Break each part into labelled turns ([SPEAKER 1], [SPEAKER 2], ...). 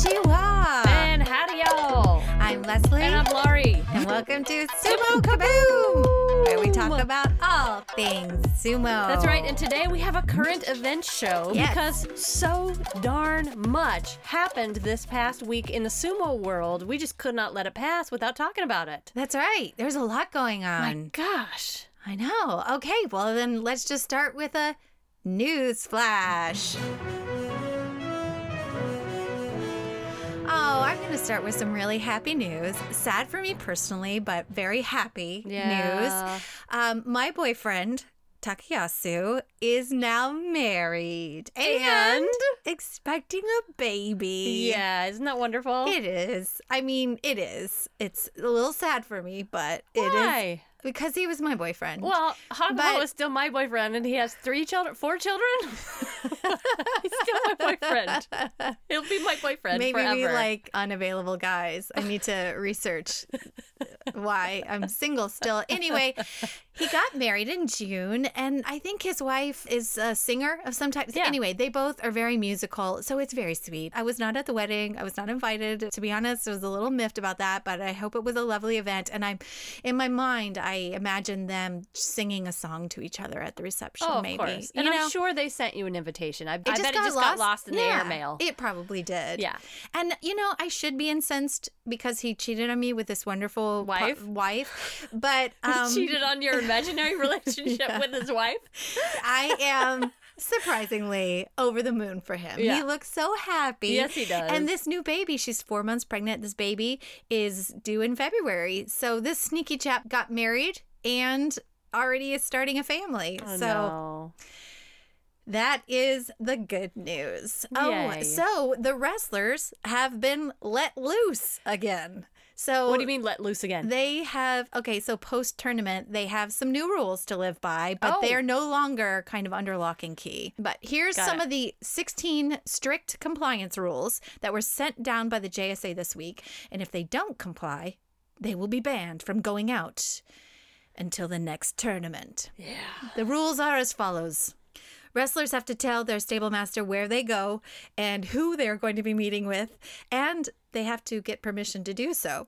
[SPEAKER 1] Konnichiwa.
[SPEAKER 2] And howdy y'all.
[SPEAKER 1] I'm Leslie.
[SPEAKER 2] And I'm Laurie.
[SPEAKER 1] And welcome to Sumo Kaboom, where we talk about all things sumo.
[SPEAKER 2] That's right. And today we have a current event show
[SPEAKER 1] Yes.
[SPEAKER 2] because so darn much happened this past week in the sumo world. We just could not let it pass without talking about it.
[SPEAKER 1] That's right. There's a lot going on.
[SPEAKER 2] My gosh.
[SPEAKER 1] I know. Okay, well then let's just start with a news flash. Oh, I'm going to start with some really happy news. Sad for me personally, but very happy
[SPEAKER 2] Yeah.
[SPEAKER 1] news. Um, my boyfriend, Takayasu, is now married and,
[SPEAKER 2] And?
[SPEAKER 1] expecting a baby.
[SPEAKER 2] Yeah, isn't that wonderful?
[SPEAKER 1] It is. I mean, it is. It's a little sad for me, but it is
[SPEAKER 2] Why?
[SPEAKER 1] Because he was my boyfriend.
[SPEAKER 2] Well, Hakuho
[SPEAKER 1] But-
[SPEAKER 2] is still my boyfriend, and he has three children, four children. He's still my boyfriend. He'll be my boyfriend
[SPEAKER 1] Maybe
[SPEAKER 2] forever.
[SPEAKER 1] we like unavailable guys. I need to research why I'm single still. Anyway, he got married in June, and I think his wife is a singer of some type.
[SPEAKER 2] Yeah.
[SPEAKER 1] Anyway, they both are very musical, so it's very sweet. I was not at the wedding. I was not invited. To be honest, I was a little miffed about that, but I hope it was a lovely event. And I'm in my mind, I imagine them singing a song to each other at the reception.
[SPEAKER 2] Oh, of
[SPEAKER 1] maybe,
[SPEAKER 2] course. And
[SPEAKER 1] know?
[SPEAKER 2] I'm sure they sent you an invitation. I, I bet it just got lost in the
[SPEAKER 1] Yeah,
[SPEAKER 2] airmail.
[SPEAKER 1] It probably did.
[SPEAKER 2] Yeah.
[SPEAKER 1] And you know, I should be incensed because he cheated on me with this wonderful
[SPEAKER 2] Wife?
[SPEAKER 1] wife, but um,
[SPEAKER 2] cheated on your imaginary relationship with his wife.
[SPEAKER 1] I am surprisingly over the moon for him. He looks so happy.
[SPEAKER 2] Yes, he does.
[SPEAKER 1] And this new baby, she's four months pregnant. This baby is due in February. So this sneaky chap got married and already is starting a family.
[SPEAKER 2] Oh,
[SPEAKER 1] so
[SPEAKER 2] no.
[SPEAKER 1] That is the good news. Oh, so the wrestlers have been let loose again. So
[SPEAKER 2] What do you mean let loose again?
[SPEAKER 1] They have okay, so post tournament, they have some new rules to live by, but
[SPEAKER 2] Oh.
[SPEAKER 1] they are no longer kind of under lock and key. But here's
[SPEAKER 2] Got
[SPEAKER 1] some
[SPEAKER 2] it.
[SPEAKER 1] of the 16 strict compliance rules that were sent down by the JSA this week. And if they don't comply, they will be banned from going out until the next tournament.
[SPEAKER 2] yeah.
[SPEAKER 1] The rules are as follows. Wrestlers have to tell their stable master where they go and who they're going to be meeting with, and they have to get permission to do so.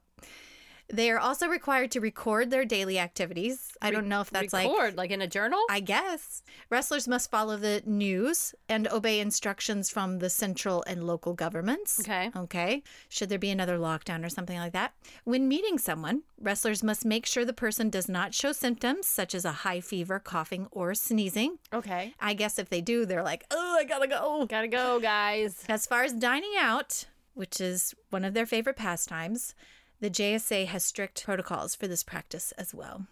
[SPEAKER 1] They are also required to record their daily activities. I don't know if that's like
[SPEAKER 2] Record, like in a journal?
[SPEAKER 1] I guess. Wrestlers must follow the news and obey instructions from the central and local governments.
[SPEAKER 2] Okay.
[SPEAKER 1] Okay. Should there be another lockdown or something like that? When meeting someone, wrestlers must make sure the person does not show symptoms such as a high fever, coughing, or sneezing.
[SPEAKER 2] okay.
[SPEAKER 1] I guess if they do, they're like, oh, I gotta go.
[SPEAKER 2] Gotta go, guys.
[SPEAKER 1] As far as dining out, which is one of their favorite pastimes, the JSA has strict protocols for this practice as well.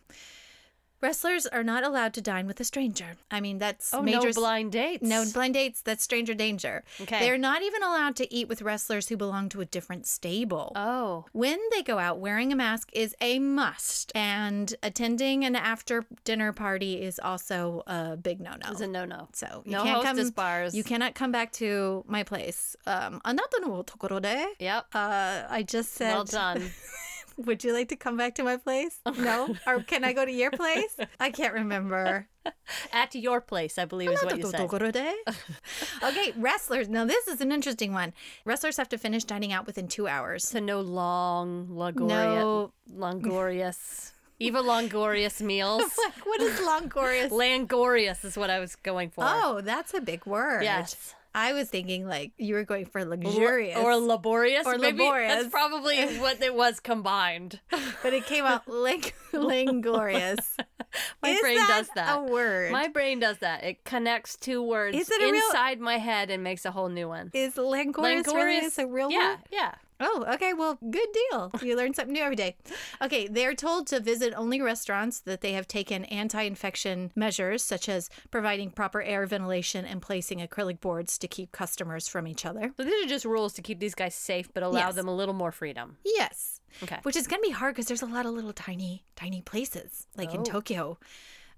[SPEAKER 1] Wrestlers are not allowed to dine with a stranger. I mean, that's
[SPEAKER 2] Oh,
[SPEAKER 1] major
[SPEAKER 2] no blind dates.
[SPEAKER 1] no blind dates. That's stranger danger.
[SPEAKER 2] Okay.
[SPEAKER 1] They're not even allowed to eat with wrestlers who belong to a different stable.
[SPEAKER 2] Oh.
[SPEAKER 1] When they go out, wearing a mask is a must, and attending an after dinner party is also a big no no.
[SPEAKER 2] It's a no no.
[SPEAKER 1] So you
[SPEAKER 2] No
[SPEAKER 1] can't
[SPEAKER 2] hostess
[SPEAKER 1] come,
[SPEAKER 2] bars.
[SPEAKER 1] You cannot come back to my place. Um, あなたのところで
[SPEAKER 2] Yep.
[SPEAKER 1] uh, I just said.
[SPEAKER 2] Well done.
[SPEAKER 1] Would you like to come back to my place? No, or can I go to your place? I can't remember.
[SPEAKER 2] At your place, I believe is what you said. Eh?
[SPEAKER 1] okay, wrestlers. Now this is an interesting one. Wrestlers have to finish dining out within two hours.
[SPEAKER 2] So no long, langorious,
[SPEAKER 1] No.
[SPEAKER 2] langorious, Eva Longorious meals.
[SPEAKER 1] Like, what is Longorious?
[SPEAKER 2] Langorious is what I was going for.
[SPEAKER 1] oh, that's a big word.
[SPEAKER 2] Yes.
[SPEAKER 1] I was thinking like you were going for luxurious,
[SPEAKER 2] Or laborious.
[SPEAKER 1] Or
[SPEAKER 2] Maybe
[SPEAKER 1] laborious.
[SPEAKER 2] That's probably what it was combined.
[SPEAKER 1] but it came out lang- langorious.
[SPEAKER 2] My
[SPEAKER 1] Is
[SPEAKER 2] brain
[SPEAKER 1] that
[SPEAKER 2] does that.
[SPEAKER 1] A word.
[SPEAKER 2] My brain does that. It connects two words
[SPEAKER 1] a real-
[SPEAKER 2] inside my head and makes a whole new one.
[SPEAKER 1] is langorious, really is a real
[SPEAKER 2] yeah,
[SPEAKER 1] word?
[SPEAKER 2] yeah.
[SPEAKER 1] Oh, okay. Well, good deal. You learn something new every day. Okay, they're told to visit only restaurants that they have taken anti infection measures, such as providing proper air ventilation and placing acrylic boards to keep customers from each other.
[SPEAKER 2] So these are just rules to keep these guys safe, but allow
[SPEAKER 1] Yes.
[SPEAKER 2] them a little more freedom.
[SPEAKER 1] Yes.
[SPEAKER 2] Okay.
[SPEAKER 1] Which is going to be hard because there's a lot of little tiny, tiny places like in
[SPEAKER 2] Oh.
[SPEAKER 1] Tokyo.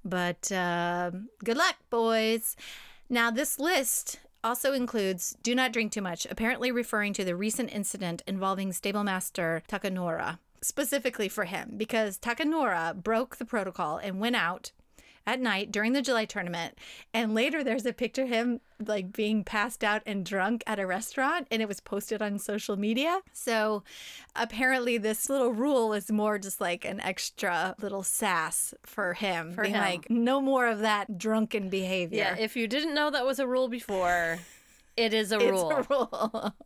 [SPEAKER 1] But um, good luck, boys. Now, this list also includes do not drink too much, apparently referring to the recent incident involving stablemaster Takanora, specifically for him, because Takanora broke the protocol and went out at night during the July tournament. And later there's a picture of him like being passed out and drunk at a restaurant and it was posted on social media. So apparently this little rule is more just like an extra little sass for him.
[SPEAKER 2] For
[SPEAKER 1] being
[SPEAKER 2] him.
[SPEAKER 1] like no more of that drunken behavior.
[SPEAKER 2] Yeah, if you didn't know that was a rule before, it is a
[SPEAKER 1] It's
[SPEAKER 2] rule.
[SPEAKER 1] a rule.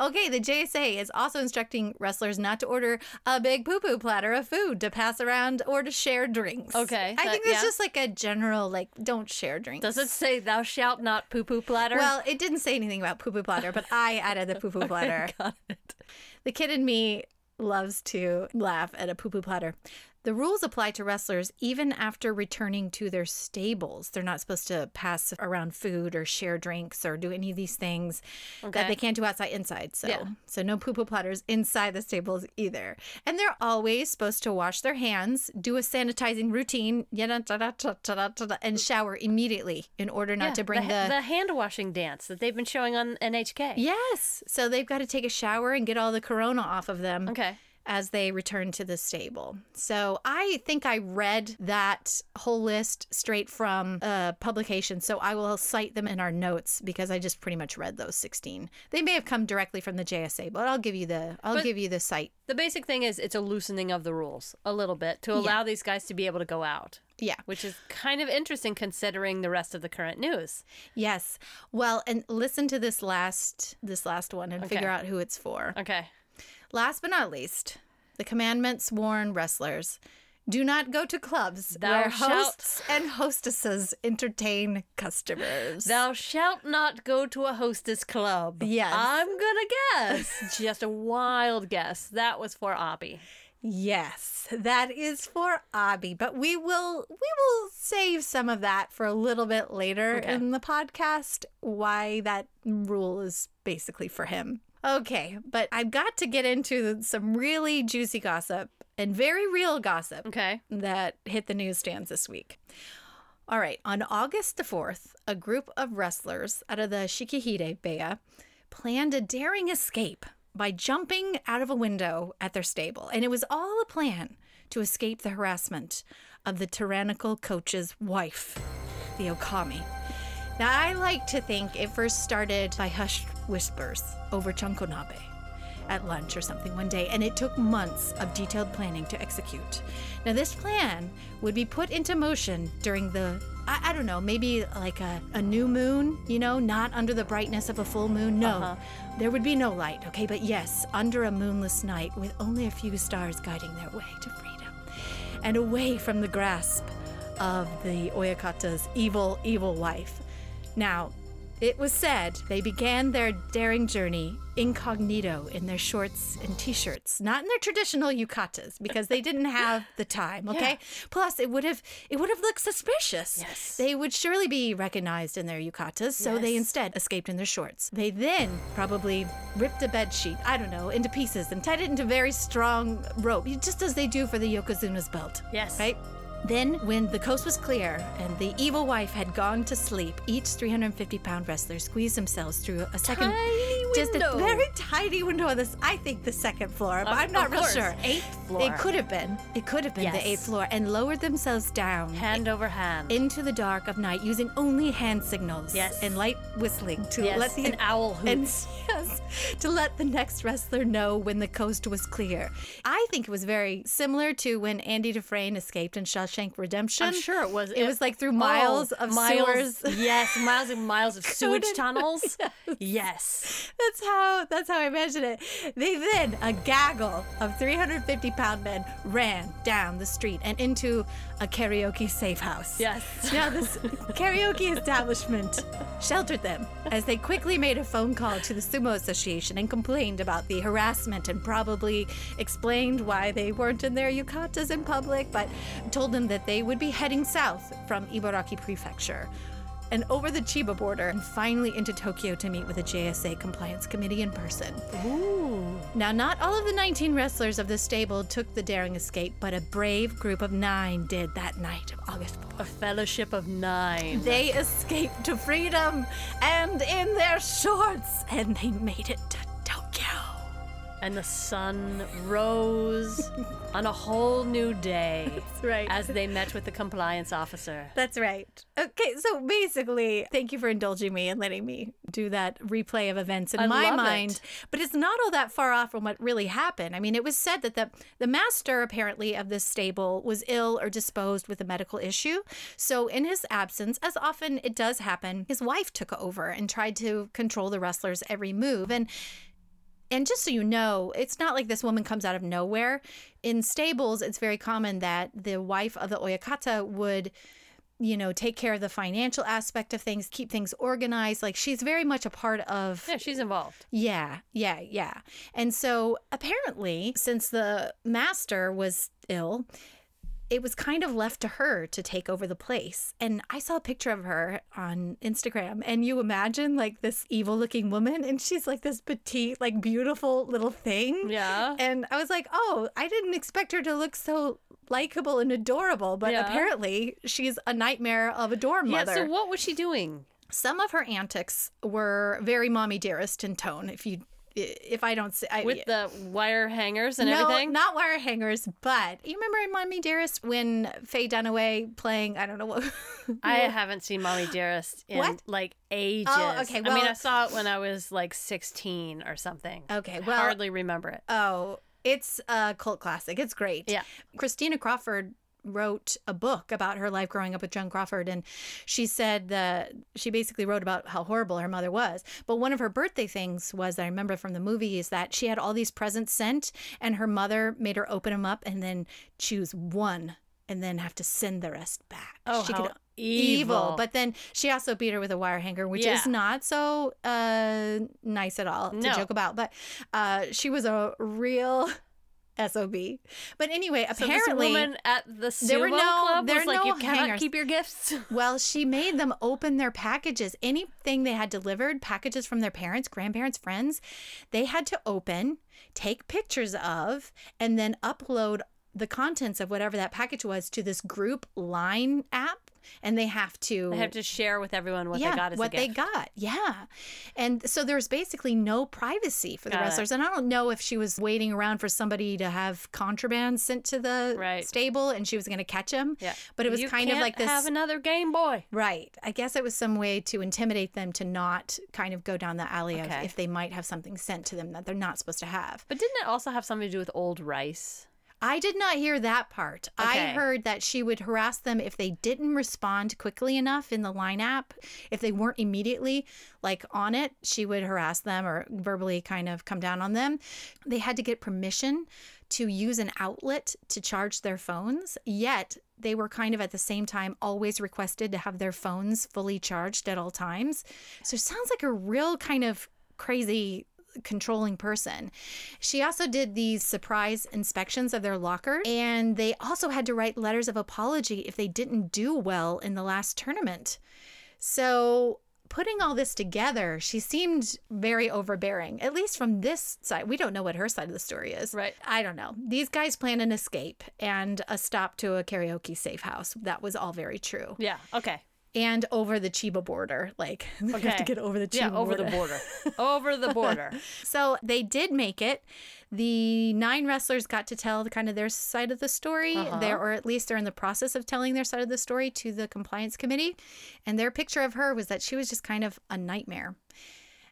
[SPEAKER 1] okay, the JSA is also instructing wrestlers not to order a big poo poo platter of food to pass around or to share drinks.
[SPEAKER 2] Okay,
[SPEAKER 1] I
[SPEAKER 2] that-
[SPEAKER 1] think that's
[SPEAKER 2] yeah.
[SPEAKER 1] just like a general, like, don't share drinks.
[SPEAKER 2] Does it say thou shalt not poo poo platter?
[SPEAKER 1] Well, it didn't say anything about poo poo platter, but I added the poo poo platter.
[SPEAKER 2] Got it.
[SPEAKER 1] The kid in me loves to laugh at a poo poo platter. The rules apply to wrestlers even after returning to their stables. They're not supposed to pass around food or share drinks or do any of these things that they can't do outside inside. So,
[SPEAKER 2] Yeah.
[SPEAKER 1] so no poo poo platters inside the stables either. And they're always supposed to wash their hands, do a sanitizing routine, and shower immediately in order not
[SPEAKER 2] Yeah,
[SPEAKER 1] to bring
[SPEAKER 2] the, the hand washing dance that they've been showing on NHK.
[SPEAKER 1] Yes. So they've got to take a shower and get all the corona off of them
[SPEAKER 2] Okay.
[SPEAKER 1] As they return to the stable. So I think I read that whole list straight from a publication. So I will cite them in our notes because I just pretty much read those 16. They may have come directly from the JSA, but I'll give you the I'll
[SPEAKER 2] But-
[SPEAKER 1] give you the site.
[SPEAKER 2] The basic thing is it's a loosening of the rules a little bit to allow these guys to be able to go out,
[SPEAKER 1] Yeah.
[SPEAKER 2] which is kind of interesting considering the rest of the current news.
[SPEAKER 1] Yes. Well, and listen to this last this last one and figure out who it's for.
[SPEAKER 2] Okay.
[SPEAKER 1] Last but not least, the commandments warn wrestlers do not go to clubs
[SPEAKER 2] Thou
[SPEAKER 1] where
[SPEAKER 2] shalt-
[SPEAKER 1] hosts and hostesses entertain customers.
[SPEAKER 2] Thou shalt not go to a hostess club.
[SPEAKER 1] Yes.
[SPEAKER 2] I'm gonna guess. Just a wild guess. That was for Abi.
[SPEAKER 1] yes, that is for Abi, but we will we will save some of that for a little bit later
[SPEAKER 2] Okay.
[SPEAKER 1] in the podcast why that rule is basically for him. Okay, but I've got to get into some really juicy gossip and very real gossip.
[SPEAKER 2] Okay.
[SPEAKER 1] that hit the newsstands this week. All right, on August the 4th, a group of wrestlers out of the Shikihide beya planned a daring escape by jumping out of a window at their stable. And it was all a plan to escape the harassment of the tyrannical coach's wife, the Okami. Now, I like to think it first started by hushed whispers over chankonabe at lunch or something one day, and it took months of detailed planning to execute. Now, this plan would be put into motion during the, I, I don't know, maybe like a, a new moon, you know, not under the brightness of a full moon. No,
[SPEAKER 2] Uh-huh.
[SPEAKER 1] there would be no light, okay? But yes, under a moonless night with only a few stars guiding their way to freedom and away from the grasp of the Oyakata's evil, evil wife. Now, it was said they began their daring journey incognito in their shorts and t-shirts, not in their traditional yukatas because they didn't have the time, okay? Plus, it would have it would have looked suspicious.
[SPEAKER 2] Yes.
[SPEAKER 1] They would surely be recognized in their yukatas, so they instead escaped in their shorts. They then probably ripped a bed sheet, I don't know, into pieces and tied it into very strong rope, just as they do for the Yokozuna's belt.
[SPEAKER 2] Yes.
[SPEAKER 1] Right? Then, when the coast was clear and the evil wife had gone to sleep, each 350 pound wrestler squeezed themselves through a second,
[SPEAKER 2] Tiny
[SPEAKER 1] just a very tiny window of this, I think the second floor, but
[SPEAKER 2] Of-
[SPEAKER 1] I'm not real
[SPEAKER 2] course.
[SPEAKER 1] sure.
[SPEAKER 2] Eighth floor.
[SPEAKER 1] It could have been. It could have been
[SPEAKER 2] Yes.
[SPEAKER 1] the eighth floor and lowered themselves down
[SPEAKER 2] Hand over hand.
[SPEAKER 1] into the dark of night using only hand signals
[SPEAKER 2] Yes.
[SPEAKER 1] and light whistling to
[SPEAKER 2] yes.
[SPEAKER 1] let the
[SPEAKER 2] an owl
[SPEAKER 1] and
[SPEAKER 2] hoots.
[SPEAKER 1] yes, to let the next wrestler know when the coast was clear. I think it was very similar to when Andy Dufresne escaped in Shawshank Shank redemption.
[SPEAKER 2] I'm sure it was.
[SPEAKER 1] It was like through oh, miles
[SPEAKER 2] Oh,
[SPEAKER 1] of
[SPEAKER 2] miles,
[SPEAKER 1] sewers.
[SPEAKER 2] Yes, miles and miles of sewage tunnels. Yes.
[SPEAKER 1] That's how that's how I imagine it. They then, a gaggle of 350 pound men ran down the street and into a karaoke safe house.
[SPEAKER 2] Yes.
[SPEAKER 1] Now this karaoke establishment sheltered them as they quickly made a phone call to the Sumo Association and complained about the harassment and probably explained why they weren't in their yukatas in public, but told them that they would be heading south from Ibaraki Prefecture and over the Chiba border and finally into Tokyo to meet with the JSA compliance committee in person.
[SPEAKER 2] Ooh.
[SPEAKER 1] Now, not all of the 19 wrestlers of the stable took the daring escape, but a brave group of nine did that night of August 4th.
[SPEAKER 2] A fellowship of nine.
[SPEAKER 1] They escaped to freedom and in their shorts, and they made it to.
[SPEAKER 2] And the sun rose on a whole new day
[SPEAKER 1] That's right.
[SPEAKER 2] as they met with the compliance officer.
[SPEAKER 1] That's right. Okay, so basically, thank you for indulging me and letting me do that replay of events in
[SPEAKER 2] I
[SPEAKER 1] my mind.
[SPEAKER 2] it.
[SPEAKER 1] But it's not all that far off from what really happened. I mean, it was said that the the master apparently of this stable was ill or disposed with a medical issue. So in his absence, as often it does happen, his wife took over and tried to control the wrestler's every move. And and just so you know, it's not like this woman comes out of nowhere. In stables, it's very common that the wife of the oyakata would, you know, take care of the financial aspect of things, keep things organized. Like she's very much a part of
[SPEAKER 2] Yeah, she's involved.
[SPEAKER 1] yeah, yeah, yeah. And so apparently, since the master was ill, it was kind of left to her to take over the place. And I saw a picture of her on Instagram, and you imagine like this evil looking woman, and she's like this petite, like beautiful little thing.
[SPEAKER 2] Yeah.
[SPEAKER 1] And I was like, oh, I didn't expect her to look so likable and adorable, but
[SPEAKER 2] Yeah.
[SPEAKER 1] apparently she's a nightmare of a dorm
[SPEAKER 2] Yeah,
[SPEAKER 1] mother.
[SPEAKER 2] so what was she doing?
[SPEAKER 1] Some of her antics were very mommy dearest in tone. If you, if I don't say, I,
[SPEAKER 2] With the wire hangers and
[SPEAKER 1] no,
[SPEAKER 2] everything?
[SPEAKER 1] not wire hangers, but you remember in Mommy Dearest when Faye Dunaway playing, I don't know what.
[SPEAKER 2] I haven't seen Mommy Dearest in
[SPEAKER 1] What?
[SPEAKER 2] like oh, ages.
[SPEAKER 1] Oh, okay, Well,
[SPEAKER 2] I mean, I saw it when I was like 16 or something.
[SPEAKER 1] Okay, Well I
[SPEAKER 2] hardly remember it.
[SPEAKER 1] oh, it's a cult classic. It's great.
[SPEAKER 2] Yeah.
[SPEAKER 1] Christina Crawford wrote a book about her life growing up with Joan Crawford and she said that she basically wrote about how horrible her mother was but one of her birthday things was that I remember from the movie is that she had all these presents sent and her mother made her open them up and then choose one and then have to send the rest back
[SPEAKER 2] Oh,
[SPEAKER 1] she
[SPEAKER 2] how
[SPEAKER 1] could
[SPEAKER 2] evil.
[SPEAKER 1] but then she also beat her with a wire hanger which
[SPEAKER 2] Yeah.
[SPEAKER 1] is not so uh nice at all
[SPEAKER 2] No.
[SPEAKER 1] to joke about but uh she was a real sob but anyway
[SPEAKER 2] So
[SPEAKER 1] apparently
[SPEAKER 2] this woman at the sumo
[SPEAKER 1] There were no-
[SPEAKER 2] club
[SPEAKER 1] there
[SPEAKER 2] was
[SPEAKER 1] were
[SPEAKER 2] like,
[SPEAKER 1] no
[SPEAKER 2] you cannot
[SPEAKER 1] hangers."
[SPEAKER 2] keep your gifts.
[SPEAKER 1] well, she made them open their packages. Anything they had delivered, packages from their parents, grandparents, friends, they had to open, take pictures of, and then upload the contents of whatever that package was to this group line app. And they have to
[SPEAKER 2] They have to share with everyone what
[SPEAKER 1] yeah,
[SPEAKER 2] they got as
[SPEAKER 1] what
[SPEAKER 2] a gift.
[SPEAKER 1] they got. Yeah. And so there's basically no privacy for the
[SPEAKER 2] Got it.
[SPEAKER 1] wrestlers. And I don't know if she was waiting around for somebody to have contraband sent to the
[SPEAKER 2] Right.
[SPEAKER 1] stable and she was going to catch him.
[SPEAKER 2] Yeah.
[SPEAKER 1] But it was
[SPEAKER 2] You
[SPEAKER 1] kind of like this.
[SPEAKER 2] have another Game Boy.
[SPEAKER 1] Right. I guess it was some way to intimidate them to not kind of go down the alley of if they might have something sent to them that they're not supposed to have.
[SPEAKER 2] But didn't it also have something to do with old rice?
[SPEAKER 1] I did not hear that part. I heard that she would harass them if they didn't respond quickly enough in the line app. If they weren't immediately like on it, she would harass them or verbally kind of come down on them. They had to get permission to use an outlet to charge their phones, yet they were kind of at the same time always requested to have their phones fully charged at all times. So it sounds like a real kind of crazy controlling person. She also did these surprise inspections of their locker, and they also had to write letters of apology if they didn't do well in the last tournament. So, putting all this together, she seemed very overbearing, at least from this side. We don't know what her side of the story is.
[SPEAKER 2] Right.
[SPEAKER 1] I don't know. These guys plan an escape and a stop to a karaoke safe house. That was all very true.
[SPEAKER 2] Yeah. Okay.
[SPEAKER 1] And over the Chiba border. Like, they have to get over the Chiba
[SPEAKER 2] Yeah, over the border. over the border.
[SPEAKER 1] So they did make it. The nine wrestlers got to tell the kind of their side of the story,
[SPEAKER 2] Uh-huh.
[SPEAKER 1] there or at least they're in the process of telling their side of the story to the compliance committee. And their picture of her was that she was just kind of a nightmare.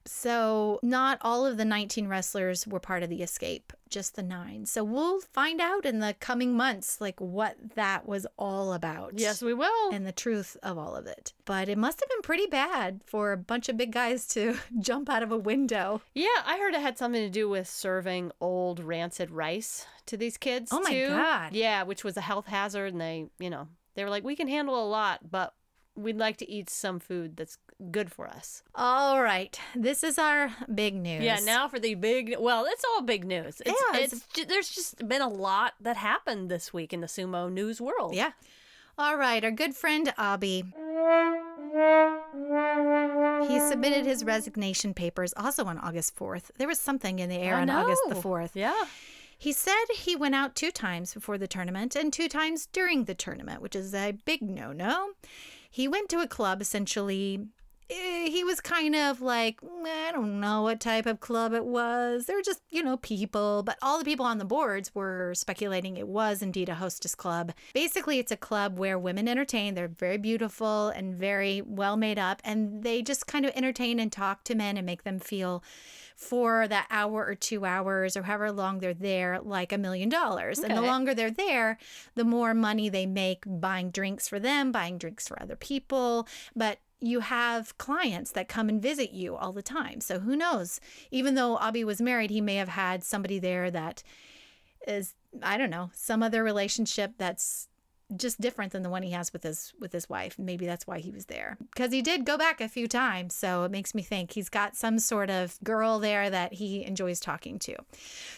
[SPEAKER 1] So, not all of the 19 wrestlers were part of the escape, just the nine. So, we'll find out in the coming months, like what that was all about.
[SPEAKER 2] Yes, we will.
[SPEAKER 1] And the truth of all of it. But it must have been pretty bad for a bunch of big guys to jump out of a window.
[SPEAKER 2] Yeah, I heard it had something to do with serving old rancid rice to these kids.
[SPEAKER 1] Oh my
[SPEAKER 2] too.
[SPEAKER 1] God.
[SPEAKER 2] Yeah, which was a health hazard, and they, you know, they were like, we can handle a lot, but we'd like to eat some food that's good for us.
[SPEAKER 1] All right. This is our big news.
[SPEAKER 2] Yeah, now for the big. Well, it's all big news. It's,
[SPEAKER 1] Yeah,
[SPEAKER 2] it's,
[SPEAKER 1] it's-
[SPEAKER 2] ju- there's just been a lot that happened this week in the sumo news world.
[SPEAKER 1] Yeah. All right. Our good friend Abi. He submitted his resignation papers also on August 4th. There was something in the air
[SPEAKER 2] I
[SPEAKER 1] on August the 4th.
[SPEAKER 2] Yeah.
[SPEAKER 1] He said he went out two times before the tournament and two times during the tournament, which is a big no no. He went to a club essentially Eh, he was kind of like, mm, I don't know what type of club it was. They're just, you know, people. But all the people on the boards were speculating it was indeed a hostess club. Basically, it's a club where women entertain. They're very beautiful and very well made up. And they just kind of entertain and talk to men and make them feel for that hour or two hours or however long they're there like a million dollars. And the longer they're there, the more money they make buying drinks for them, buying drinks for other people. But you have clients that come and visit you all the time. So who knows? Even though Abi was married, he may have had somebody there that is I don't know, some other relationship that's just different than the one he has with his with his wife. Maybe that's why he was there. Because he did go back a few times, so it makes me think he's got some sort of girl there that he enjoys talking to.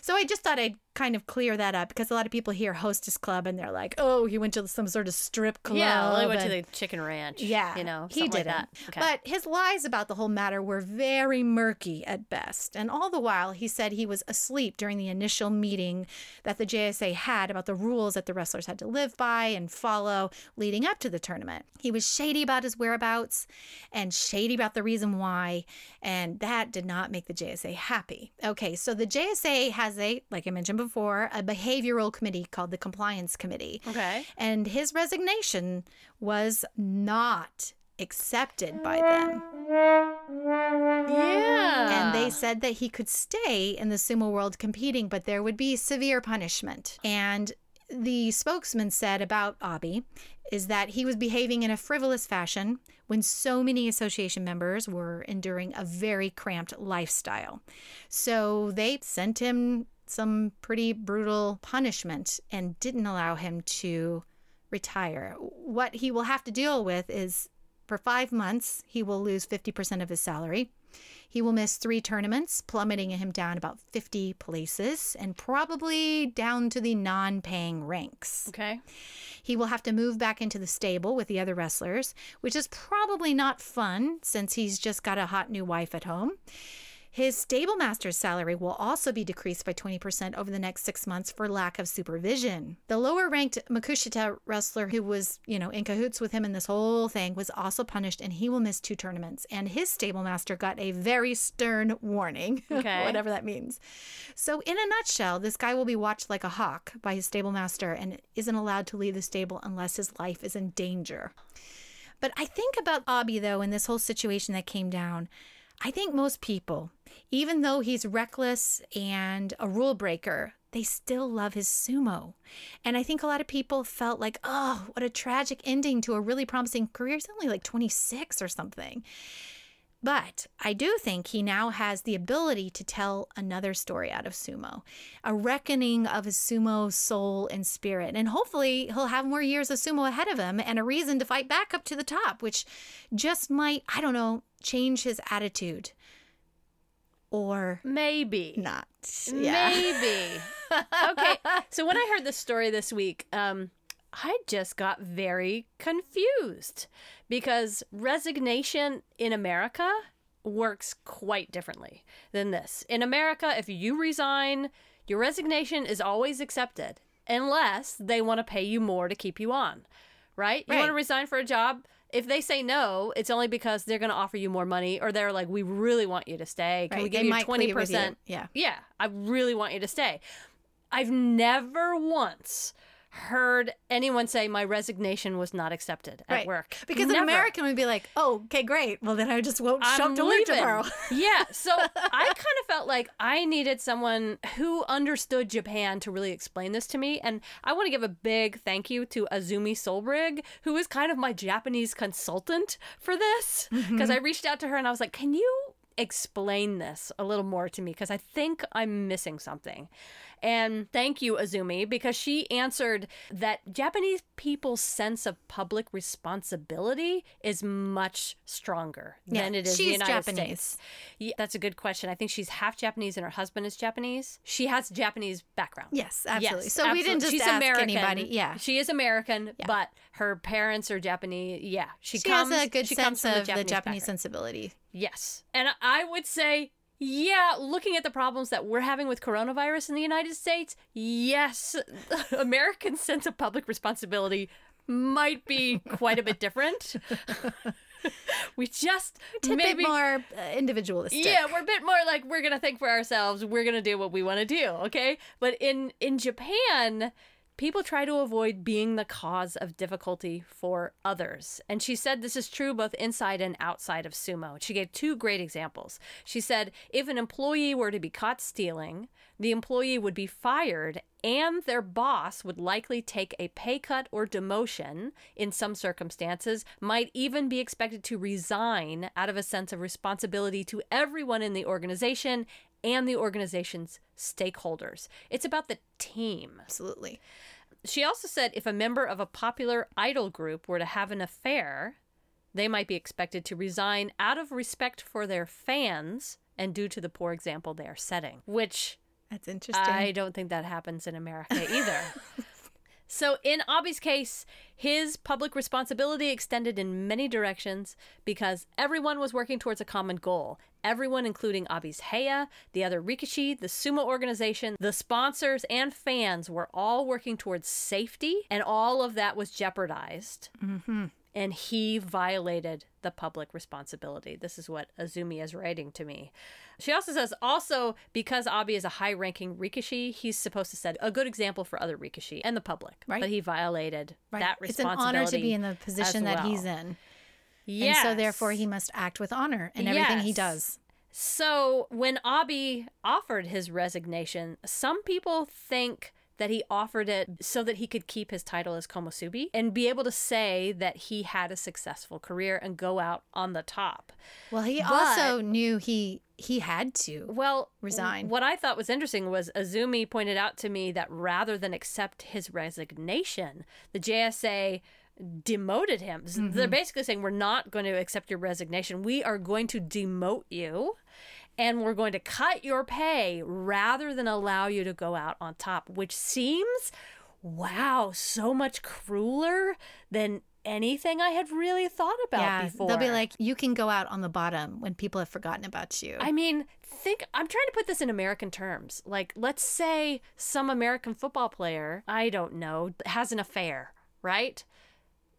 [SPEAKER 1] So I just thought I'd kind of clear that up because a lot of people hear hostess club and they're like, "Oh, he went to some sort of strip club."
[SPEAKER 2] yeah, well, I went to the chicken ranch.
[SPEAKER 1] yeah,
[SPEAKER 2] you know,
[SPEAKER 1] he didn't.
[SPEAKER 2] like that. Okay.
[SPEAKER 1] But his lies about the whole matter were very murky at best. And all the while, he said he was asleep during the initial meeting that the JSA had about the rules that the wrestlers had to live by and follow leading up to the tournament. He was shady about his whereabouts and shady about the reason why, and that did not make the JSA happy. Okay, so the JSA has a, like I mentioned before, a behavioral committee called the Compliance Committee.
[SPEAKER 2] okay.
[SPEAKER 1] And his resignation was not accepted by them.
[SPEAKER 2] Yeah.
[SPEAKER 1] And they said that he could stay in the sumo world competing, but there would be severe punishment. And the spokesman said about Abi is that he was behaving in a frivolous fashion when so many association members were enduring a very cramped lifestyle. So they sent him some pretty brutal punishment and didn't allow him to retire. What he will have to deal with is for five months, he will lose 50% of his salary. He will miss three tournaments, plummeting him down about 50 places and probably down to the non paying ranks.
[SPEAKER 2] Okay.
[SPEAKER 1] He will have to move back into the stable with the other wrestlers, which is probably not fun since he's just got a hot new wife at home. His stable master's salary will also be decreased by 20% over the next six months for lack of supervision. The lower ranked Makushita wrestler who was, you know, in cahoots with him in this whole thing was also punished and he will miss two tournaments. And his stable master got a very stern warning,
[SPEAKER 2] Okay.
[SPEAKER 1] whatever that means. So, in a nutshell, this guy will be watched like a hawk by his stable master and isn't allowed to leave the stable unless his life is in danger. But I think about Abi, though, in this whole situation that came down. I think most people, even though he's reckless and a rule breaker, they still love his sumo. And I think a lot of people felt like, oh, what a tragic ending to a really promising career. He's only like 26 or something. But I do think he now has the ability to tell another story out of sumo, a reckoning of his sumo soul and spirit. And hopefully he'll have more years of sumo ahead of him and a reason to fight back up to the top, which just might, I don't know, change his attitude or
[SPEAKER 2] Maybe.
[SPEAKER 1] not. Yeah.
[SPEAKER 2] Maybe. okay. So when I heard this story this week, um, I just got very confused because resignation in America works quite differently than this. In America, if you resign, your resignation is always accepted unless they want to pay you more to keep you on, right? You want to resign for a job. If they say no, it's only because they're going to offer you more money or they're like, we really want you to stay. Can
[SPEAKER 1] Right,
[SPEAKER 2] we give
[SPEAKER 1] they
[SPEAKER 2] you
[SPEAKER 1] might plead with you.
[SPEAKER 2] 20%?
[SPEAKER 1] Yeah.
[SPEAKER 2] Yeah, I really want you to stay. I've never once heard anyone say my resignation was not accepted at
[SPEAKER 1] Right.
[SPEAKER 2] work.
[SPEAKER 1] Because
[SPEAKER 2] Never.
[SPEAKER 1] an American would be like, oh, okay, great. Well, then I just won't show up to work tomorrow.
[SPEAKER 2] yeah, so I kind of felt like I needed someone who understood Japan to really explain this to me. And I want to give a big thank you to Azumi Solbrig, who is kind of my Japanese consultant for this. Mm-hmm. Because I reached out to her and I was like, can you explain this a little more to me? Because I think I'm missing something. And thank you, Azumi, because she answered that Japanese people's sense of public responsibility is much stronger
[SPEAKER 1] Yeah,
[SPEAKER 2] than it is the
[SPEAKER 1] she's
[SPEAKER 2] United
[SPEAKER 1] Japanese.
[SPEAKER 2] States. Yeah, that's a good question. I think she's half Japanese and her husband is Japanese. She has Japanese background.
[SPEAKER 1] Yes, absolutely.
[SPEAKER 2] Yes,
[SPEAKER 1] so we didn't just
[SPEAKER 2] She's
[SPEAKER 1] ask
[SPEAKER 2] American.
[SPEAKER 1] anybody. Yeah.
[SPEAKER 2] she is American, but her parents are Japanese. Yeah, she,
[SPEAKER 1] She
[SPEAKER 2] comes.
[SPEAKER 1] has a good
[SPEAKER 2] she comes
[SPEAKER 1] sense
[SPEAKER 2] from
[SPEAKER 1] of the Japanese,
[SPEAKER 2] background.
[SPEAKER 1] sensibility.
[SPEAKER 2] Yes. And I would say, yeah, looking at the problems that we're having with coronavirus in the United States, yes, American sense of public responsibility might be quite a bit different. we just
[SPEAKER 1] a
[SPEAKER 2] maybe
[SPEAKER 1] bit more uh, individualistic.
[SPEAKER 2] yeah, we're a bit more like we're gonna think for ourselves. We're gonna do what we want to do, okay? But in in Japan, people try to avoid being the cause of difficulty for others. And she said this is true both inside and outside of sumo. She gave two great examples. She said if an employee were to be caught stealing, the employee would be fired and their boss would likely take a pay cut or demotion in some circumstances, might even be expected to resign out of a sense of responsibility to everyone in the organization and the organization's stakeholders. It's about the team.
[SPEAKER 1] Absolutely.
[SPEAKER 2] She also said if a member of a popular idol group were to have an affair, they might be expected to resign out of respect for their fans and due to the poor example they are setting, which
[SPEAKER 1] That's interesting.
[SPEAKER 2] I don't think that happens in America either. so, in Abi's case, his public responsibility extended in many directions because everyone was working towards a common goal. Everyone, including Abi's Heya, the other Rikishi, the sumo organization, the sponsors, and fans, were all working towards safety, and all of that was jeopardized mm-hmm. And he violated the public responsibility. This is what Azumi is writing to me. She also says, also because Abi is a high ranking Rikishi, he's supposed to set a good example for other Rikishi and the public.
[SPEAKER 1] Right.
[SPEAKER 2] But he violated
[SPEAKER 1] Right.
[SPEAKER 2] that responsibility.
[SPEAKER 1] it's an honor to be in the position
[SPEAKER 2] as
[SPEAKER 1] that he's in.
[SPEAKER 2] Yes.
[SPEAKER 1] And so therefore he must act with honor in everything he does.
[SPEAKER 2] So when Abi offered his resignation, some people think that he offered it so that he could keep his title as Komusubi and be able to say that he had a successful career and go out on the top.
[SPEAKER 1] Well, he
[SPEAKER 2] But-
[SPEAKER 1] also knew he he had to.
[SPEAKER 2] Well,
[SPEAKER 1] Resign.
[SPEAKER 2] What I thought was interesting was Azumi pointed out to me that rather than accept his resignation, the JSA demoted him. S- They're mm-hmm. basically saying we're not going to accept your resignation. We are going to demote you and we're going to cut your pay rather than allow you to go out on top, which seems wow, so much crueler than anything I had really thought about
[SPEAKER 1] yeah,
[SPEAKER 2] before.
[SPEAKER 1] they'll be like, you can go out on the bottom when people have forgotten about you.
[SPEAKER 2] I mean, think I'm trying to put this in American terms. Like, let's say some American football player, I don't know, has an affair, right?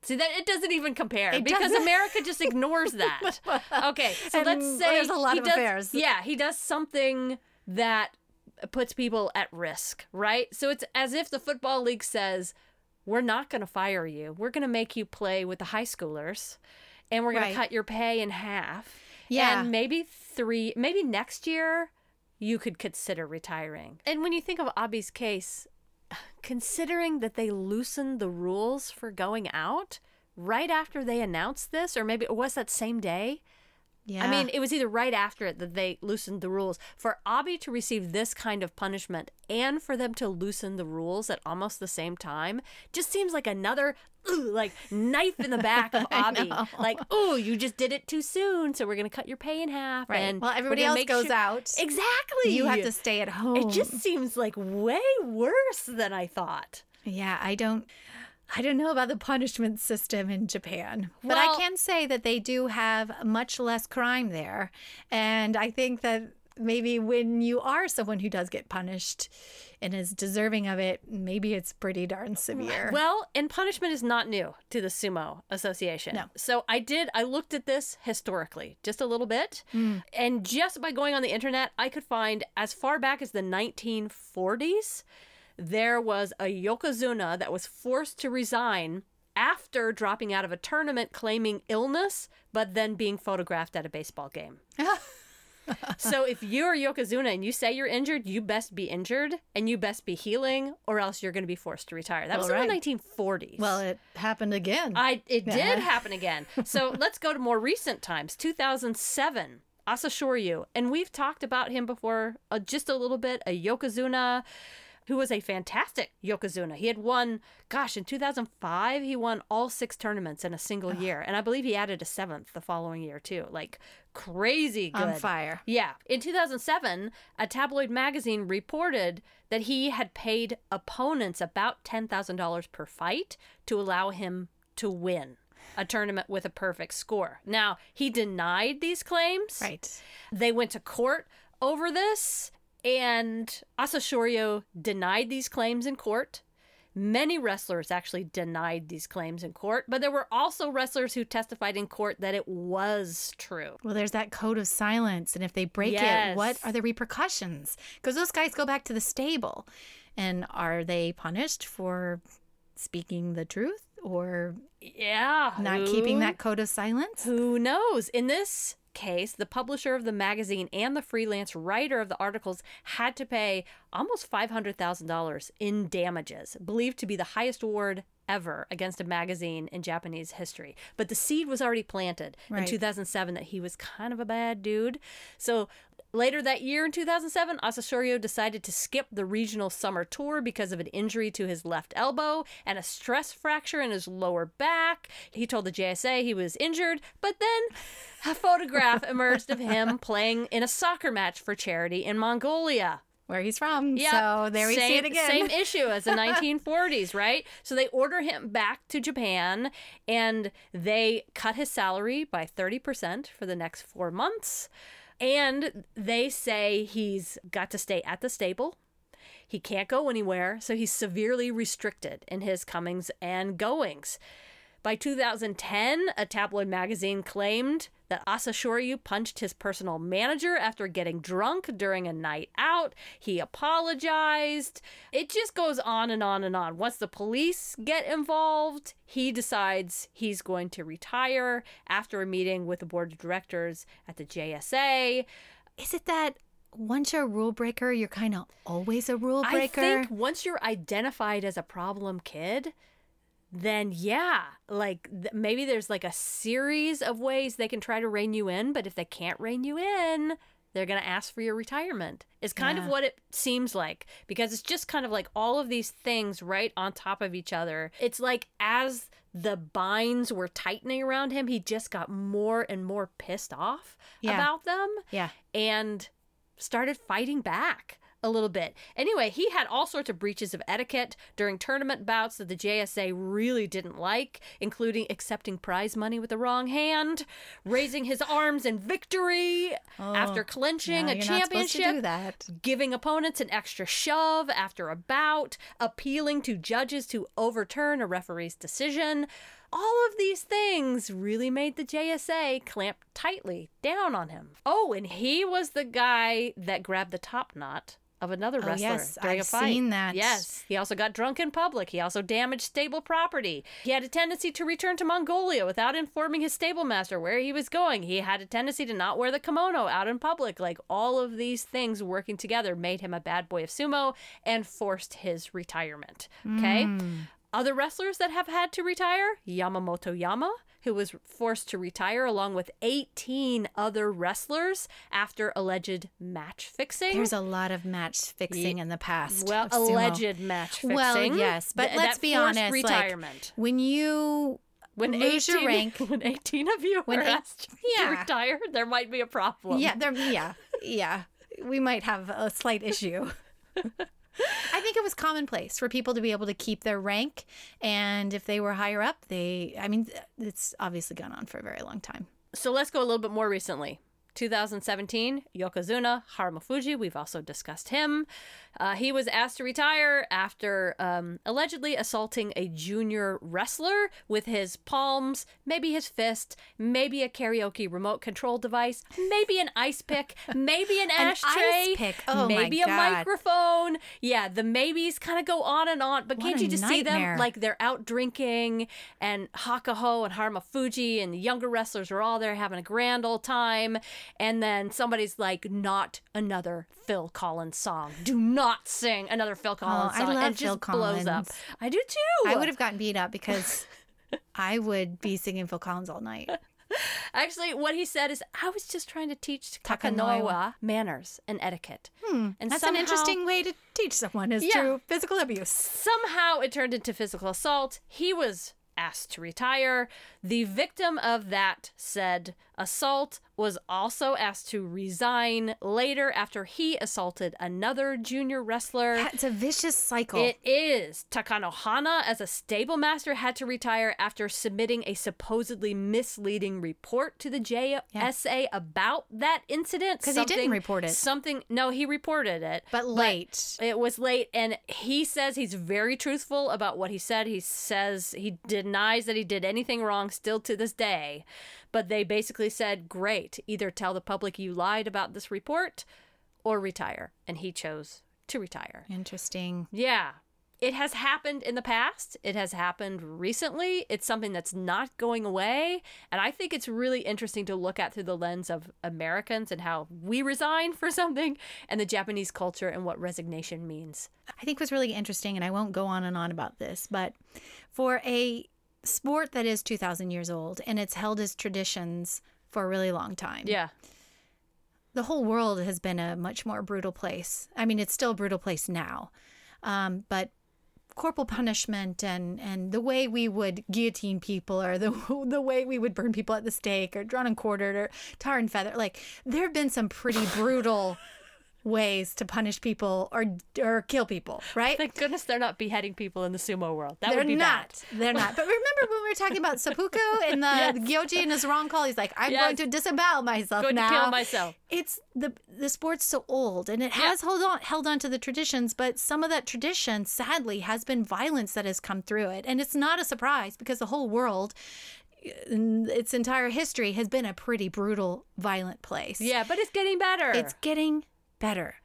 [SPEAKER 2] See that it doesn't even compare
[SPEAKER 1] It
[SPEAKER 2] because
[SPEAKER 1] doesn't.
[SPEAKER 2] America just ignores that. Okay, so
[SPEAKER 1] And
[SPEAKER 2] let's say
[SPEAKER 1] there's a lot
[SPEAKER 2] he
[SPEAKER 1] of
[SPEAKER 2] does-
[SPEAKER 1] affairs.
[SPEAKER 2] Yeah, he does something that puts people at risk, right? So it's as if the football league says, "We're not going to fire you. We're going to make you play with the high schoolers, and we're going
[SPEAKER 1] Right.
[SPEAKER 2] to cut your pay in half."
[SPEAKER 1] Yeah.
[SPEAKER 2] And maybe three, maybe next year you could consider retiring. And when you think of Abi's case, considering that they loosened the rules for going out right after they announced this, or maybe it was that same day.
[SPEAKER 1] Yeah.
[SPEAKER 2] I mean, it was either right after it that they loosened the rules. For Abi to receive this kind of punishment and for them to loosen the rules at almost the same time just seems like another like knife in the back of Abi. Like, oh, you just did it too soon, so we're gonna cut your pay in half.
[SPEAKER 1] right.
[SPEAKER 2] And
[SPEAKER 1] well, everybody else goes
[SPEAKER 2] sure-
[SPEAKER 1] out.
[SPEAKER 2] Exactly.
[SPEAKER 1] You have to stay at home.
[SPEAKER 2] It just seems like way worse than I thought.
[SPEAKER 1] Yeah, I don't I don't know about the punishment system in Japan. But I can say that they do have much less crime there. And I think that maybe when you are someone who does get punished and is deserving of it, maybe it's pretty darn severe.
[SPEAKER 2] Well, and punishment is not new to the Sumo Association.
[SPEAKER 1] No.
[SPEAKER 2] So I did, I looked at this historically just a little bit. Mm. And just by going on the internet, I could find as far back as the 1940s, there was a Yokozuna that was forced to resign after dropping out of a tournament claiming illness, but then being photographed at a baseball game. so if you're Yokozuna and you say you're injured, you best be injured and you best be healing, or else you're going to be forced to retire. That was
[SPEAKER 1] All
[SPEAKER 2] in the 1940s.
[SPEAKER 1] well, it happened again.
[SPEAKER 2] I it did happen again. So let's go to more recent times. 2007, Asashoryu, and we've talked about him before uh, just a little bit. A Yokozuna who was a fantastic Yokozuna. He had won, gosh, in 2005, he won all six tournaments in a single year. And I believe he added a seventh the following year, too. Like crazy good.
[SPEAKER 1] on fire.
[SPEAKER 2] Yeah. In 2007, a tabloid magazine reported that he had paid opponents about $10,000 per fight to allow him to win a tournament with a perfect score. Now, he denied these claims.
[SPEAKER 1] Right.
[SPEAKER 2] They went to court over this, and Asashoryu denied these claims in court. Many wrestlers actually denied these claims in court, but there were also wrestlers who testified in court that it was true.
[SPEAKER 1] Well, there's that code of silence. And if they break
[SPEAKER 2] Yes.
[SPEAKER 1] it, what are the repercussions? Because those guys go back to the stable. And are they punished for speaking the truth or
[SPEAKER 2] Yeah.
[SPEAKER 1] not keeping that code of silence?
[SPEAKER 2] Who knows? In this case, the publisher of the magazine and the freelance writer of the articles had to pay almost $500,000 in damages, believed to be the highest award ever against a magazine in Japanese history. But the seed was already planted in 2007 that he was kind of a bad dude. So later that year in 2007, Asashoryu decided to skip the regional summer tour because of an injury to his left elbow and a stress fracture in his lower back. He told the JSA he was injured, but then a photograph emerged of him playing in a soccer match for charity in Mongolia.
[SPEAKER 1] Where he's from.
[SPEAKER 2] Yep.
[SPEAKER 1] So there we
[SPEAKER 2] same,
[SPEAKER 1] see it again.
[SPEAKER 2] Same issue as the 1940s, right? So they order him back to Japan and they cut his salary by 30% for the next four months. And they say he's got to stay at the stable. He can't go anywhere, so he's severely restricted in his comings and goings. By 2010, a tabloid magazine claimed that Asashoryu punched his personal manager after getting drunk during a night out. He apologized. It just goes on and on and on. Once the police get involved, he decides he's going to retire after a meeting with the board of directors at the JSA.
[SPEAKER 1] Is it that once you're a rule breaker, you're kind of always a rule breaker?
[SPEAKER 2] I think once you're identified as a problem kid, then yeah, like th- maybe there's like a series of ways they can try to rein you in, but if they can't rein you in, they're going to ask for your retirement. Is kind of what it seems like because it's just kind of like all of these things right on top of each other. It's like as the binds were tightening around him, he just got more and more pissed off
[SPEAKER 1] Yeah.
[SPEAKER 2] about them
[SPEAKER 1] yeah.
[SPEAKER 2] and started fighting back a little bit. Anyway, he had all sorts of breaches of etiquette during tournament bouts that the JSA really didn't like, including accepting prize money with the wrong hand, raising his arms in victory oh, after clinching
[SPEAKER 1] No,
[SPEAKER 2] a
[SPEAKER 1] you're not supposed to do
[SPEAKER 2] championship, giving opponents an extra shove after a bout, appealing to judges to overturn a referee's decision. All of these things really made the JSA clamp tightly down on him. Oh, and he was the guy that grabbed the top knot of another wrestler
[SPEAKER 1] Oh,
[SPEAKER 2] wrestler
[SPEAKER 1] yes,
[SPEAKER 2] during a
[SPEAKER 1] I've
[SPEAKER 2] fight.
[SPEAKER 1] seen that.
[SPEAKER 2] Yes, he also got drunk in public. He also damaged stable property. He had a tendency to return to Mongolia without informing his stable master where he was going. He had a tendency to not wear the kimono out in public. Like all of these things working together made him a bad boy of sumo and forced his retirement. Okay? Hmm. Other wrestlers that have had to retire Yamamoto Yama, who was forced to retire along with 18 other wrestlers after alleged match fixing.
[SPEAKER 1] There's a lot of match fixing in the past.
[SPEAKER 2] Well, alleged match fixing.
[SPEAKER 1] Well, yes, but
[SPEAKER 2] th-
[SPEAKER 1] let's be honest. like,
[SPEAKER 2] Retirement.
[SPEAKER 1] when you
[SPEAKER 2] when
[SPEAKER 1] lose
[SPEAKER 2] 18,
[SPEAKER 1] your rank,
[SPEAKER 2] when 18 of you
[SPEAKER 1] When
[SPEAKER 2] are asked to
[SPEAKER 1] yeah.
[SPEAKER 2] retire, there might be a problem.
[SPEAKER 1] yeah, there, yeah, yeah, we might have a slight issue. I think it was commonplace for people to be able to keep their rank, and if they were higher up, they. I mean, it's obviously gone on for a very long time.
[SPEAKER 2] So let's go a little bit more recently. 2017, Yokozuna Harumafuji, we've also discussed him. Uh, he was asked to retire after um, allegedly assaulting a junior wrestler with his palms, maybe his fist, maybe a karaoke remote control device, maybe an ice pick, maybe an,
[SPEAKER 1] An
[SPEAKER 2] ashtray,
[SPEAKER 1] ice pick. Oh,
[SPEAKER 2] maybe a microphone. Yeah, the maybes kind of go on and on, but
[SPEAKER 1] What
[SPEAKER 2] can't you just see them like they're out drinking and Hakuho and Harumafuji and the younger wrestlers are all there having a grand old time. And then somebody's like, not another Phil Collins song. Do not sing another Phil Collins
[SPEAKER 1] I
[SPEAKER 2] song.
[SPEAKER 1] love
[SPEAKER 2] and
[SPEAKER 1] Phil
[SPEAKER 2] just blows up. I do too.
[SPEAKER 1] I would have gotten beat up because I would be singing Phil Collins all night.
[SPEAKER 2] Actually, what he said is, I was just trying to teach. Takanoiwa manners and etiquette. Hmm, and
[SPEAKER 1] That's
[SPEAKER 2] somehow-
[SPEAKER 1] an interesting way to teach someone is
[SPEAKER 2] Yeah.
[SPEAKER 1] through physical abuse.
[SPEAKER 2] Somehow it turned into physical assault. He was asked to retire. The victim of that said Assault was also asked to resign later after he assaulted another junior wrestler.
[SPEAKER 1] It's a vicious cycle.
[SPEAKER 2] It is. Takano Hana, as a stable master, had to retire after submitting a supposedly misleading report to the JSA about that incident.
[SPEAKER 1] Because he didn't report it.
[SPEAKER 2] Something. No, he reported it.
[SPEAKER 1] but late.
[SPEAKER 2] It was late, and he says he's very truthful about what he said. He says he denies that he did anything wrong still to this day. But they basically said, great, either tell the public you lied about this report or retire. And he chose to retire.
[SPEAKER 1] Interesting.
[SPEAKER 2] Yeah. It has happened in the past. It has happened recently. It's something that's not going away. And I think it's really interesting to look at through the lens of Americans and how we resign for something and the Japanese culture and what resignation means.
[SPEAKER 1] I think was really interesting, and I won't go on and on about this, but for a sport that is 2,000 years old and it's held as traditions for a really long time,
[SPEAKER 2] Yeah.
[SPEAKER 1] the whole world has been a much more brutal place. I mean, it's still a brutal place now, um, but corporal punishment and and the way we would guillotine people or the the way we would burn people at the stake or drawn and quartered or tar and feather like there have been some pretty brutal ways to punish people or or kill people right
[SPEAKER 2] Thank goodness they're not beheading people in the sumo world. That
[SPEAKER 1] they're
[SPEAKER 2] would be
[SPEAKER 1] not. They're not. But remember when we were talking about seppuku and the
[SPEAKER 2] Yes.
[SPEAKER 1] Gyoji and his wrong call? He's like, I'm
[SPEAKER 2] Yes.
[SPEAKER 1] going to disavow myself
[SPEAKER 2] bad. Going
[SPEAKER 1] now.
[SPEAKER 2] to kill myself.
[SPEAKER 1] It's the the sport's so old and it has held on held on to the traditions, but some of that tradition, sadly, has been violence that has come through it, and it's not a surprise because the whole world. Its entire history has been a pretty brutal, violent place.
[SPEAKER 2] Yeah, but it's getting better.
[SPEAKER 1] It's getting better.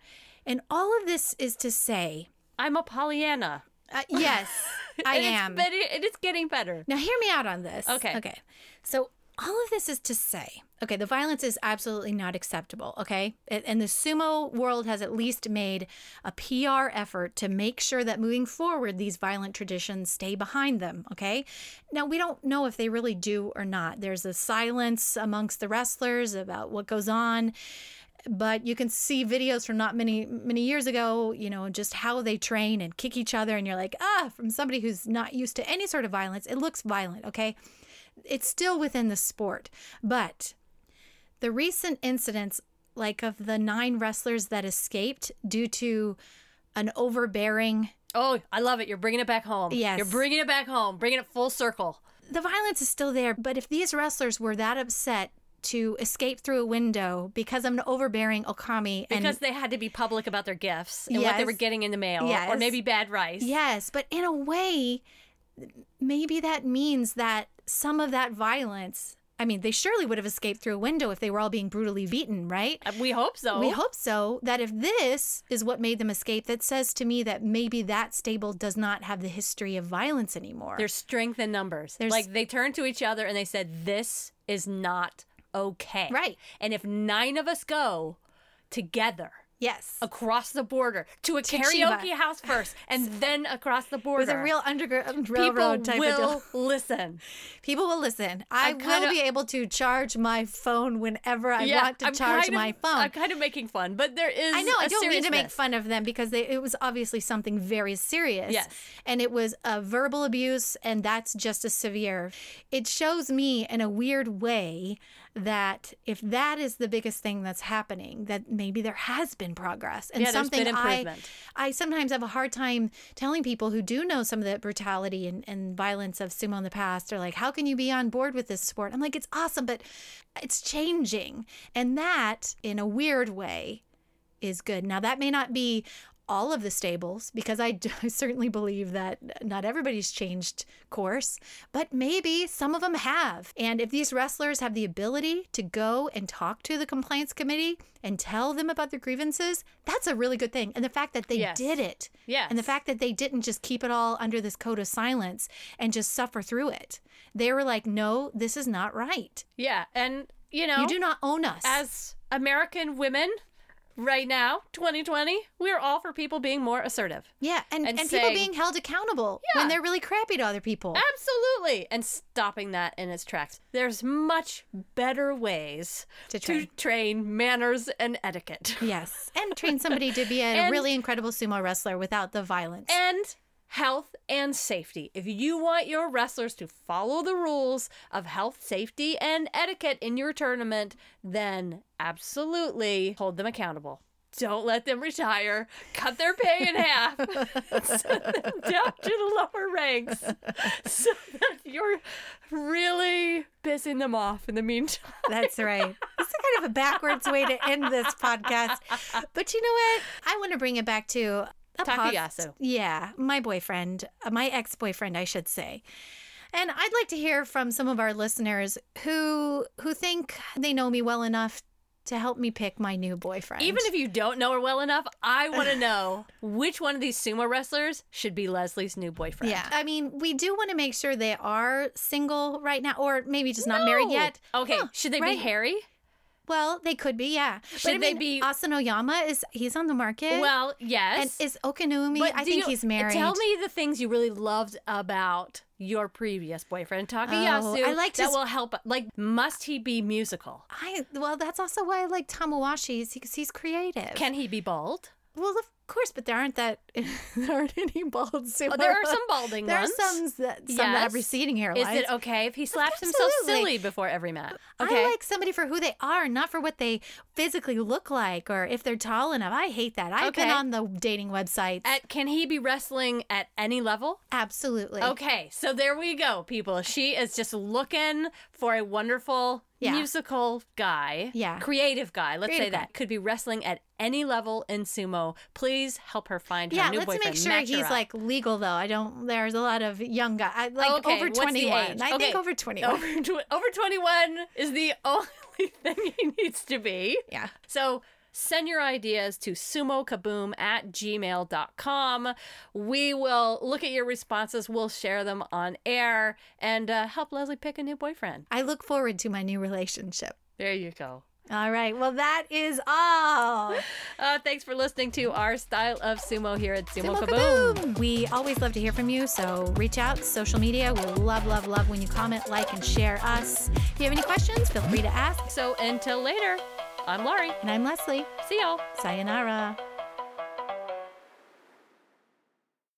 [SPEAKER 1] And all of this is to say,
[SPEAKER 2] I'm a Pollyanna.
[SPEAKER 1] uh, yes, I am.
[SPEAKER 2] But it is getting better.
[SPEAKER 1] Now, hear me out on this.
[SPEAKER 2] Okay.
[SPEAKER 1] Okay. So, all of this is to say, okay, the violence is absolutely not acceptable. Okay. And the sumo world has at least made a PR effort to make sure that moving forward, these violent traditions stay behind them. Okay. Now, we don't know if they really do or not. There's a silence amongst the wrestlers about what goes on but you can see videos from not many many years ago you know just how they train and kick each other and you're like ah from somebody who's not used to any sort of violence it looks violent okay it's still within the sport but the recent incidents like of the nine wrestlers that escaped due to an overbearing
[SPEAKER 2] Oh, I love it. You're bringing it back home.
[SPEAKER 1] Yes.
[SPEAKER 2] You're bringing it back home, bringing it full circle.
[SPEAKER 1] the violence is still there but if these wrestlers were that upset to escape through a window because of an overbearing okami and
[SPEAKER 2] Because they had to be public about their gifts and what they were getting in the mail, or maybe bad rice.
[SPEAKER 1] Yes, but in a way, maybe that means that some of that violence, I mean, they surely would have escaped through a window if they were all being brutally beaten, right?
[SPEAKER 2] Uh, We hope so.
[SPEAKER 1] We hope so. That if this is what made them escape, that says to me that maybe that stable does not have the history of violence anymore.
[SPEAKER 2] There's strength in numbers.
[SPEAKER 1] There's-
[SPEAKER 2] like they turned to each other and they said, "This is not okay."
[SPEAKER 1] Right.
[SPEAKER 2] And if nine of us go together
[SPEAKER 1] yes.
[SPEAKER 2] across the border to a
[SPEAKER 1] To
[SPEAKER 2] karaoke
[SPEAKER 1] Chiba.
[SPEAKER 2] house first, and then across the border,
[SPEAKER 1] With a real underground um,
[SPEAKER 2] people
[SPEAKER 1] railroad type
[SPEAKER 2] will
[SPEAKER 1] of deal.
[SPEAKER 2] listen.
[SPEAKER 1] People will listen. I
[SPEAKER 2] I'm kinda-
[SPEAKER 1] will be able to charge my phone whenever I
[SPEAKER 2] yeah,
[SPEAKER 1] want to
[SPEAKER 2] I'm
[SPEAKER 1] charge
[SPEAKER 2] kind of-
[SPEAKER 1] my phone.
[SPEAKER 2] I'm kind of making fun, but there is.
[SPEAKER 1] I know. I
[SPEAKER 2] I
[SPEAKER 1] don't mean to make fun of them because they, it was obviously something very serious.
[SPEAKER 2] Yes.
[SPEAKER 1] And it was a verbal abuse, and that's just as severe. It shows me in a weird way that if that is the biggest thing that's happening, that maybe there has been progress and
[SPEAKER 2] Yeah, there's
[SPEAKER 1] something
[SPEAKER 2] been
[SPEAKER 1] I
[SPEAKER 2] improvement.
[SPEAKER 1] I sometimes have a hard time telling people who do know some of the brutality and, and violence of sumo in the past are like, how can you be on board with this sport? I'm like, it's awesome, but it's changing. And that, in a weird way, is good. Now, that may not be all of the stables because I, do, I certainly believe that not everybody's changed course, but maybe some of them have. And if these wrestlers have the ability to go and talk to the complaints committee and tell them about their grievances, that's a really good thing. And the fact that they
[SPEAKER 2] Yes.
[SPEAKER 1] did it,
[SPEAKER 2] Yes.
[SPEAKER 1] and the fact that they didn't just keep it all under this code of silence and just suffer through it, they were like, no, this is not right.
[SPEAKER 2] Yeah, and you know,
[SPEAKER 1] You do not own us.
[SPEAKER 2] as American women right now, 2020, we're all for people being more assertive.
[SPEAKER 1] yeah, and,
[SPEAKER 2] and
[SPEAKER 1] and, people being held accountable
[SPEAKER 2] Yeah.
[SPEAKER 1] when they're really crappy to other people.
[SPEAKER 2] Absolutely. And stopping that in its tracks. There's much better ways
[SPEAKER 1] To
[SPEAKER 2] to
[SPEAKER 1] train.
[SPEAKER 2] train manners and etiquette.
[SPEAKER 1] Yes, and train somebody to be a
[SPEAKER 2] And-
[SPEAKER 1] really incredible sumo wrestler without the violence.
[SPEAKER 2] And health and safety. If you want your wrestlers to follow the rules of health, safety, and etiquette in your tournament, then absolutely hold them accountable. Don't let them retire. Cut their pay in half. Send them down to the lower ranks so that you're really pissing them off in the meantime.
[SPEAKER 1] That's right. It's kind of a backwards way to end this podcast. But you know what? I want to bring it back to
[SPEAKER 2] Takayasu.
[SPEAKER 1] yeah, my boyfriend, uh, my ex boyfriend, I should say. And I'd like to hear from some of our listeners who who think they know me well enough to help me pick my new boyfriend.
[SPEAKER 2] Even if you don't know her well enough, I want to know which one of these sumo wrestlers should be Leslie's new boyfriend.
[SPEAKER 1] yeah, I mean, we do want to make sure they are single right now, or maybe just not married yet.
[SPEAKER 2] Okay,
[SPEAKER 1] No,
[SPEAKER 2] should they
[SPEAKER 1] right.
[SPEAKER 2] be Harry?
[SPEAKER 1] Well, they could be, yeah. but
[SPEAKER 2] Should
[SPEAKER 1] I
[SPEAKER 2] they
[SPEAKER 1] mean,
[SPEAKER 2] be-
[SPEAKER 1] Asanoyama is he's on the market.
[SPEAKER 2] Well, yes.
[SPEAKER 1] and is Okinoumi?
[SPEAKER 2] But
[SPEAKER 1] I think
[SPEAKER 2] you-
[SPEAKER 1] he's married.
[SPEAKER 2] Tell me the things you really loved about your previous boyfriend, Takayasu.
[SPEAKER 1] Oh, I liked
[SPEAKER 2] that
[SPEAKER 1] his-
[SPEAKER 2] will help. Like, must he be musical?
[SPEAKER 1] I well, that's also why I like Tamawashi because he's creative.
[SPEAKER 2] Can he be bald?
[SPEAKER 1] well, of course, but there aren't that there aren't any bald.
[SPEAKER 2] Oh, there are some balding
[SPEAKER 1] There
[SPEAKER 2] ones.
[SPEAKER 1] are some that some that have receding hairlines.
[SPEAKER 2] Is it okay if he slaps himself silly before every match? Okay.
[SPEAKER 1] I like somebody for who they are, not for what they physically look like or if they're tall enough. I hate that. I've been
[SPEAKER 2] Okay.
[SPEAKER 1] on the dating websites.
[SPEAKER 2] At, can he be wrestling at any level?
[SPEAKER 1] Absolutely.
[SPEAKER 2] Okay, so there we go, people. She is just looking for a wonderful
[SPEAKER 1] Yeah.
[SPEAKER 2] musical guy.
[SPEAKER 1] Yeah.
[SPEAKER 2] Creative guy. Let's say
[SPEAKER 1] Creative guy.
[SPEAKER 2] that. Could be wrestling at any level in sumo. Please help her find her new boyfriend.
[SPEAKER 1] Yeah, let's
[SPEAKER 2] make sure
[SPEAKER 1] he's like legal though. I don't. There's a lot of young guys, like
[SPEAKER 2] Okay,
[SPEAKER 1] over 21.
[SPEAKER 2] age?
[SPEAKER 1] I think
[SPEAKER 2] Okay.
[SPEAKER 1] over 21.
[SPEAKER 2] over, tw- over 21 is the only thing he needs to be.
[SPEAKER 1] Yeah.
[SPEAKER 2] So send your ideas to sumokaboom at gmail.com. We will look at your responses. We'll share them on air and uh, help Leslie pick a new boyfriend.
[SPEAKER 1] I look forward to my new relationship.
[SPEAKER 2] There you go.
[SPEAKER 1] All right. Well, that is all.
[SPEAKER 2] Uh, thanks for listening to our style of sumo here at Sumo,
[SPEAKER 1] Sumo
[SPEAKER 2] Kaboom.
[SPEAKER 1] Kaboom! We always love to hear from you, so reach out, social media. We love, love, love when you comment, like, and share us. If you have any questions, feel free to ask.
[SPEAKER 2] So until later, I'm Laurie.
[SPEAKER 1] And I'm Leslie.
[SPEAKER 2] See y'all.
[SPEAKER 1] Sayonara.